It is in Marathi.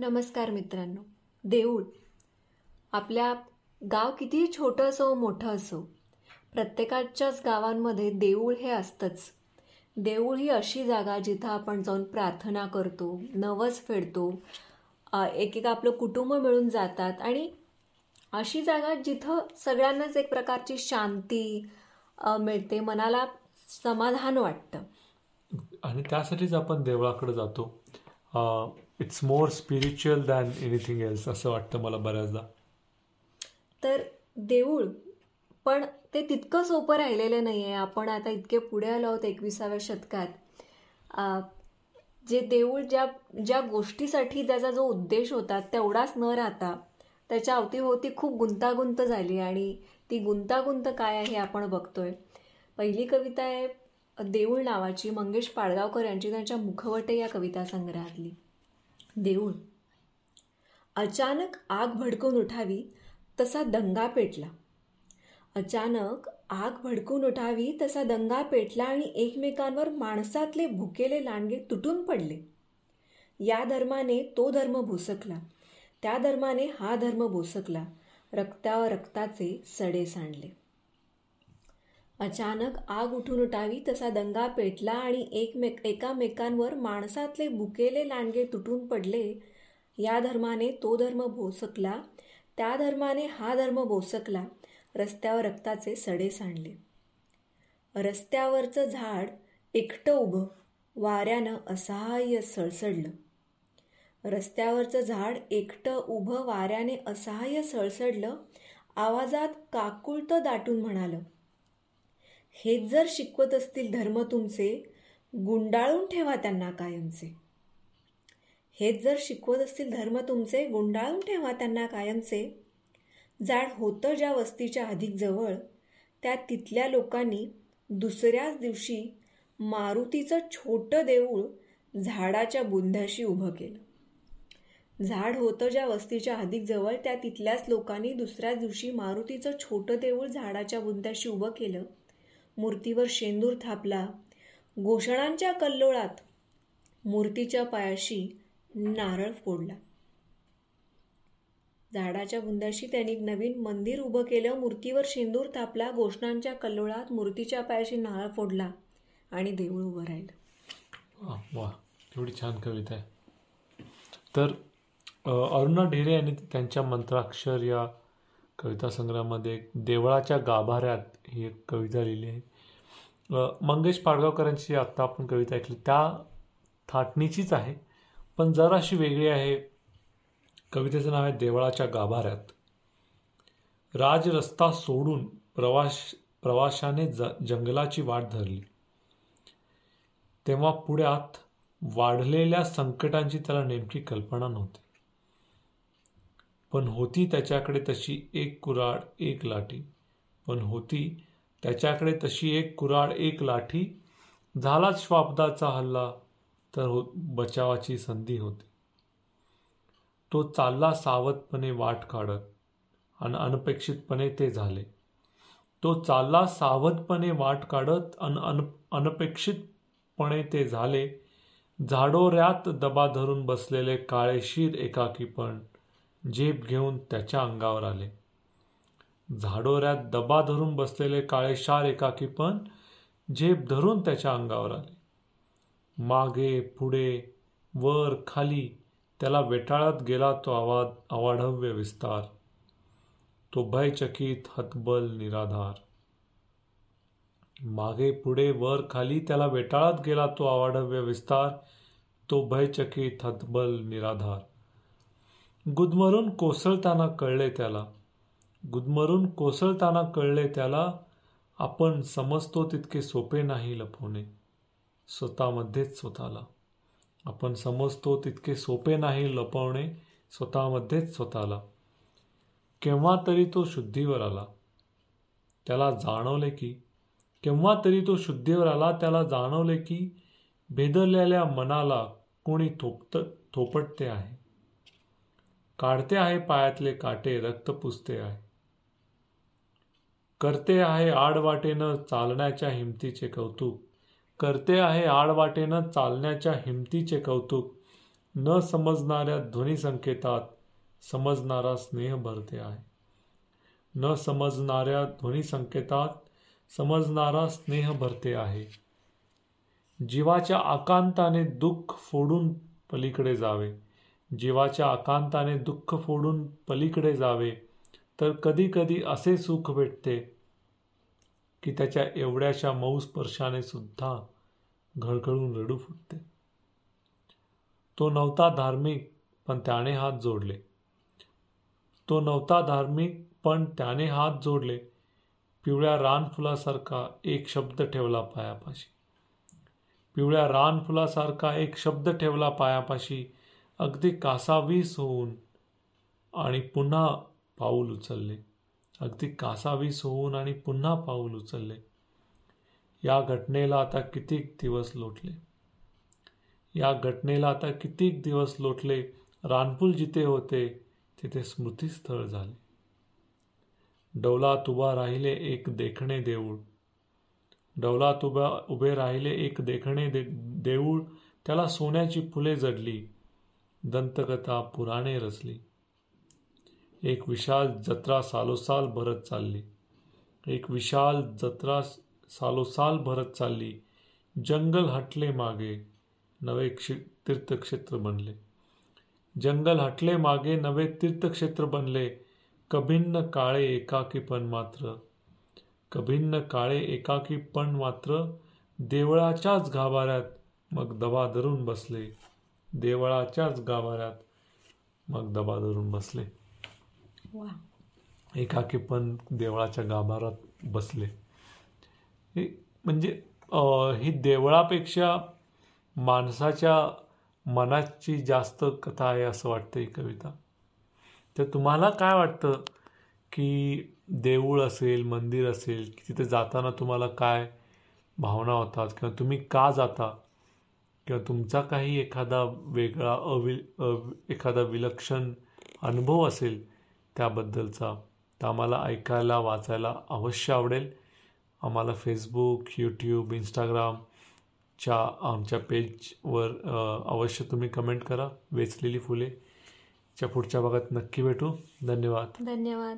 नमस्कार मित्रांनो. देऊळ. आपल्या गाव कितीही छोटं असो मोठं असो प्रत्येकाच्याच गावांमध्ये देऊळ हे असतंच. देऊळ ही अशी जागा जिथं आपण जाऊन प्रार्थना करतो नवस फेडतो एक आपलं कुटुंब मिळून जातात आणि अशी जागा जिथं सगळ्यांनाच एक प्रकारची शांती मिळते मनाला समाधान वाटतं. आणि त्यासाठीच आपण देवळाकडे जातो. It's more spiritual than anything else असं वाटतं मला बऱ्याचदा. तर देऊळ पण ते तितकं सोपं राहिलेलं नाही आहे आपण आता इतके पुढे आलो आहोत एकविसाव्या शतकात. जे देऊळ ज्या ज्या गोष्टीसाठी त्याचा जो उद्देश होता तेवढाच न राहता त्याच्या अवतीभोवती खूप गुंतागुंत झाली आणि ती गुंतागुंत काय आहे आपण बघतोय. पहिली कविता आहे देऊळ नावाची. मंगेश पाडगावकर यांची त्यांच्या मुखवटे या कविता संग्रहातली. देऊळ अचानक आग भडकून उठावी तसा दंगा पेटला. अचानक आग भडकून उठावी तसा दंगा पेटला आणि एकमेकांवर माणसातले भुकेले लांडगे तुटून पडले. या धर्माने तो धर्म भुसकला. त्या धर्माने हा धर्म भोसकला. रक्तावर रक्ताचे सडे सांडले. अचानक आग उठून उठावी तसा दंगा पेटला आणि एकमेक एकामेकांवर माणसातले बुकेले लांडगे तुटून पडले. या धर्माने तो धर्म भोसकला त्या धर्माने हा धर्म भोसकला. रस्त्यावर रक्ताचे सडे सांडले. रस्त्यावरचं झाड एकटं उभं वाऱ्यानं असहाय्य सळसडलं. रस्त्यावरचं झाड एकटं उभं वाऱ्याने असहाय्य सळसडलं. आवाजात काकुळतं दाटून म्हणालं हेच जर शिकवत असतील धर्म तुमचे गुंडाळून ठेवा त्यांना कायमचे. हेच जर शिकवत असतील धर्म तुमचे गुंडाळून ठेवा त्यांना कायमचे. जाड होतं ज्या वस्तीच्या अधिक जवळ त्या तिथल्या लोकांनी दुसऱ्याच दिवशी मारुतीचं छोटं देऊळ झाडाच्या बुंध्याशी उभं केलं. झाड होतं ज्या वस्तीच्या अधिक जवळ त्या तिथल्याच लोकांनी दुसऱ्याच दिवशी मारुतीचं छोटं देऊळ झाडाच्या बुंध्याशी उभं केलं. मूर्तीवर शेंदूर थापला. घोषणांच्या कल्लोळात मूर्तीच्या पायाशी नारळ फोडला. झाडाच्या बुंदाशी त्यांनी नवीन मंदिर उभं केलं. मूर्तीवर शेंदूर थापला. घोषणांच्या कल्लोळात मूर्तीच्या पायाशी नारळ फोडला आणि देऊळ उभं राहिलं. वा एवढी छान कविता आहे. तर अरुणा ढेरे यांनी त्यांच्या मंत्राक्षर या कविता संग्रहामध्ये देवळाच्या गाभाऱ्यात ही एक कविता लिहिली आहे. मंगेश पाडगावकरांची आत्ता आपण कविता ऐकली. त्या थाटणीचीच आहे पण जराशी वेगळी आहे. कवितेचं नाव आहे देवळाच्या गाभाऱ्यात. राज रस्ता सोडून प्रवास प्रवाशाने ज जंगलाची वाट धरली. तेव्हा पुढ्यात वाढलेल्या संकटांची त्याला नेमकी कल्पना नव्हती. पण होती त्याच्याकडे तशी एक कुराड एक लाटी पण होती त्याच्याकडे तशी एक कुराड एक लाठी. झालाच श्वापदाचा हल्ला तर हो बचावाची संधी होती. तो चालला सावधपणे वाट काढत आणि अनपेक्षितपणे ते झाले. तो चालला सावधपणे वाट काढत अन अन अनपेक्षितपणे ते झाले. झाडोऱ्यात दबा धरून बसलेले काळेशीर एकाकीपण जेब घेऊन त्याच्या अंगावर आले. झाडोऱ्यात दबा धरून बसलेले काळेशार एकाकी पण झेप धरून त्याच्या अंगावर आले. मागे पुढे वर खाली त्याला वेटाळत गेला तो आवाज अवाढव्य विस्तार. तो भयचकित हतबल निराधार. मागे पुढे वर खाली त्याला वेटाळत गेला तो अवाढव्य विस्तार तो भयचकित हतबल निराधार. गुदमरून कोसळताना कळले त्याला गुदमरून कोसळताना कळले त्याला आपण समजतो तितके सोपे नाही लपवणे. स्वतःमध्येच स्वतःला. आपण समजतो तितके सोपे नाही लपवणे. स्वतःमध्येच स्वतःला. केव्हा तरी तो शुद्धीवर आला. त्याला जाणवले की केव्हा तरी तो शुद्धीवर आला त्याला जाणवले की भेदरलेल्या मनाला कोणी थोपत थोपटते आहे. काढते आहे पायातले काटे रक्त पुसते आहे. करते आहे आडवाटेनं चालण्याच्या हिमतीचे कौतुक. करते आहे आडवाटेनं चालण्याच्या हिमतीचे कौतुक. न समजणाऱ्या ध्वनी संकेतात समजणारा स्नेह भरते आहे. न समजणाऱ्या ध्वनी संकेतात समजणारा स्नेह भरते आहे. जीवाच्या आकांताने दुःख फोडून पलीकडे जावे. जीवाच्या आकांताने दुःख फोडून पलीकडे जावे. तर कधी कधी असे सुख भेटते की त्याच्या एवढ्याशा मऊ स्पर्शाने सुद्धा घळघळून रडू फुटते. तो नव्हता धार्मिक पण त्याने हात जोडले. तो नव्हता धार्मिक पण त्याने हात जोडले. पिवळ्या रानफुलासारखा एक शब्द ठेवला पायापाशी. पिवळ्या रानफुलासारखा एक शब्द ठेवला पायापाशी. अगदी कासावीस होऊन आणि पुन्हा पाऊल उचलले. अगदी कासावीस होऊन आणि पुन्हा पाऊल उचलले. या घटनेला आता कितीक दिवस लोटले? या घटनेला आता कितीक दिवस लोटले? रानपूल जिथे होते तिथे स्मृतीस्थळ झाले. डौलात उभा राहिले एक देखणे देऊळ. डौलात उभा उभे राहिले एक देखणे दे देऊळ. त्याला सोन्याची फुले जडली. दंतकथा पुराणे रचली. एक विशाल जत्रा सालोसाल भरत चालली. एक विशाल जत्रा सालोसाल भरत चालली. जंगल हटले मागे नवे क्षे तीर्थक्षेत्र बनले. जंगल हटले मागे नवे तीर्थक्षेत्र बनले. कभिन्न काळे एकाकीपण मात्र कभिन्न काळे एकाकीपण मात्र देवळाच्याच गाभाऱ्यात मग दबा धरून बसले. देवळाच्याच गाभाऱ्यात मग दबा धरून बसले. वा एकाकी पण देवळाच्या गाभारात बसले. हे म्हणजे ही देवळापेक्षा माणसाच्या मनाची जास्त कथा आहे असं वाटतं ही कविता. तर तुम्हाला काय वाटतं की देऊळ असेल मंदिर असेल की तिथे जाताना तुम्हाला काय भावना होतात? किंवा तुम्ही का जाता? किंवा तुमचा काही एखादा वेगळा अवि एखादा विलक्षण अनुभव असेल त्याबद्दलचा. तर आम्हाला ऐकायला वाचायला अवश्य आवडेल. आम्हाला फेसबुक यूट्यूब इंस्टाग्रामच्या आमच्या पेजवर अवश्य तुम्ही कमेंट करा. वेचलेली फुले. च्या पुढच्या भागात नक्की भेटू. धन्यवाद. धन्यवाद.